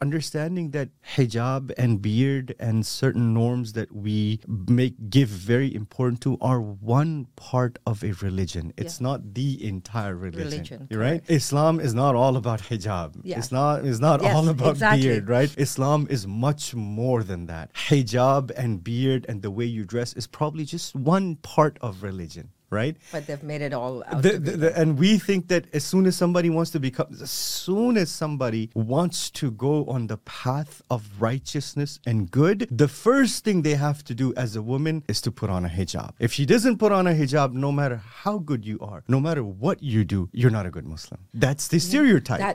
understanding that hijab and beard and certain norms that we make give very important to are one part of a religion. It's Yeah. not the entire religion. Religion, You're right? Islam is not all about hijab. Yeah. It's not it's not Yes, all about exactly. beard, right? Islam is much more than that. Hijab and beard and the way you dress is probably just one part of religion, right? But they've made it all out The- the- the- and we think that as soon as somebody wants to become, as soon as somebody wants to go on the path of righteousness and good, the first thing they have to do as a woman is to put on a hijab. If she doesn't put on a hijab, no matter how good you are, no matter what you do, you're not a good Muslim. That's the stereotype. that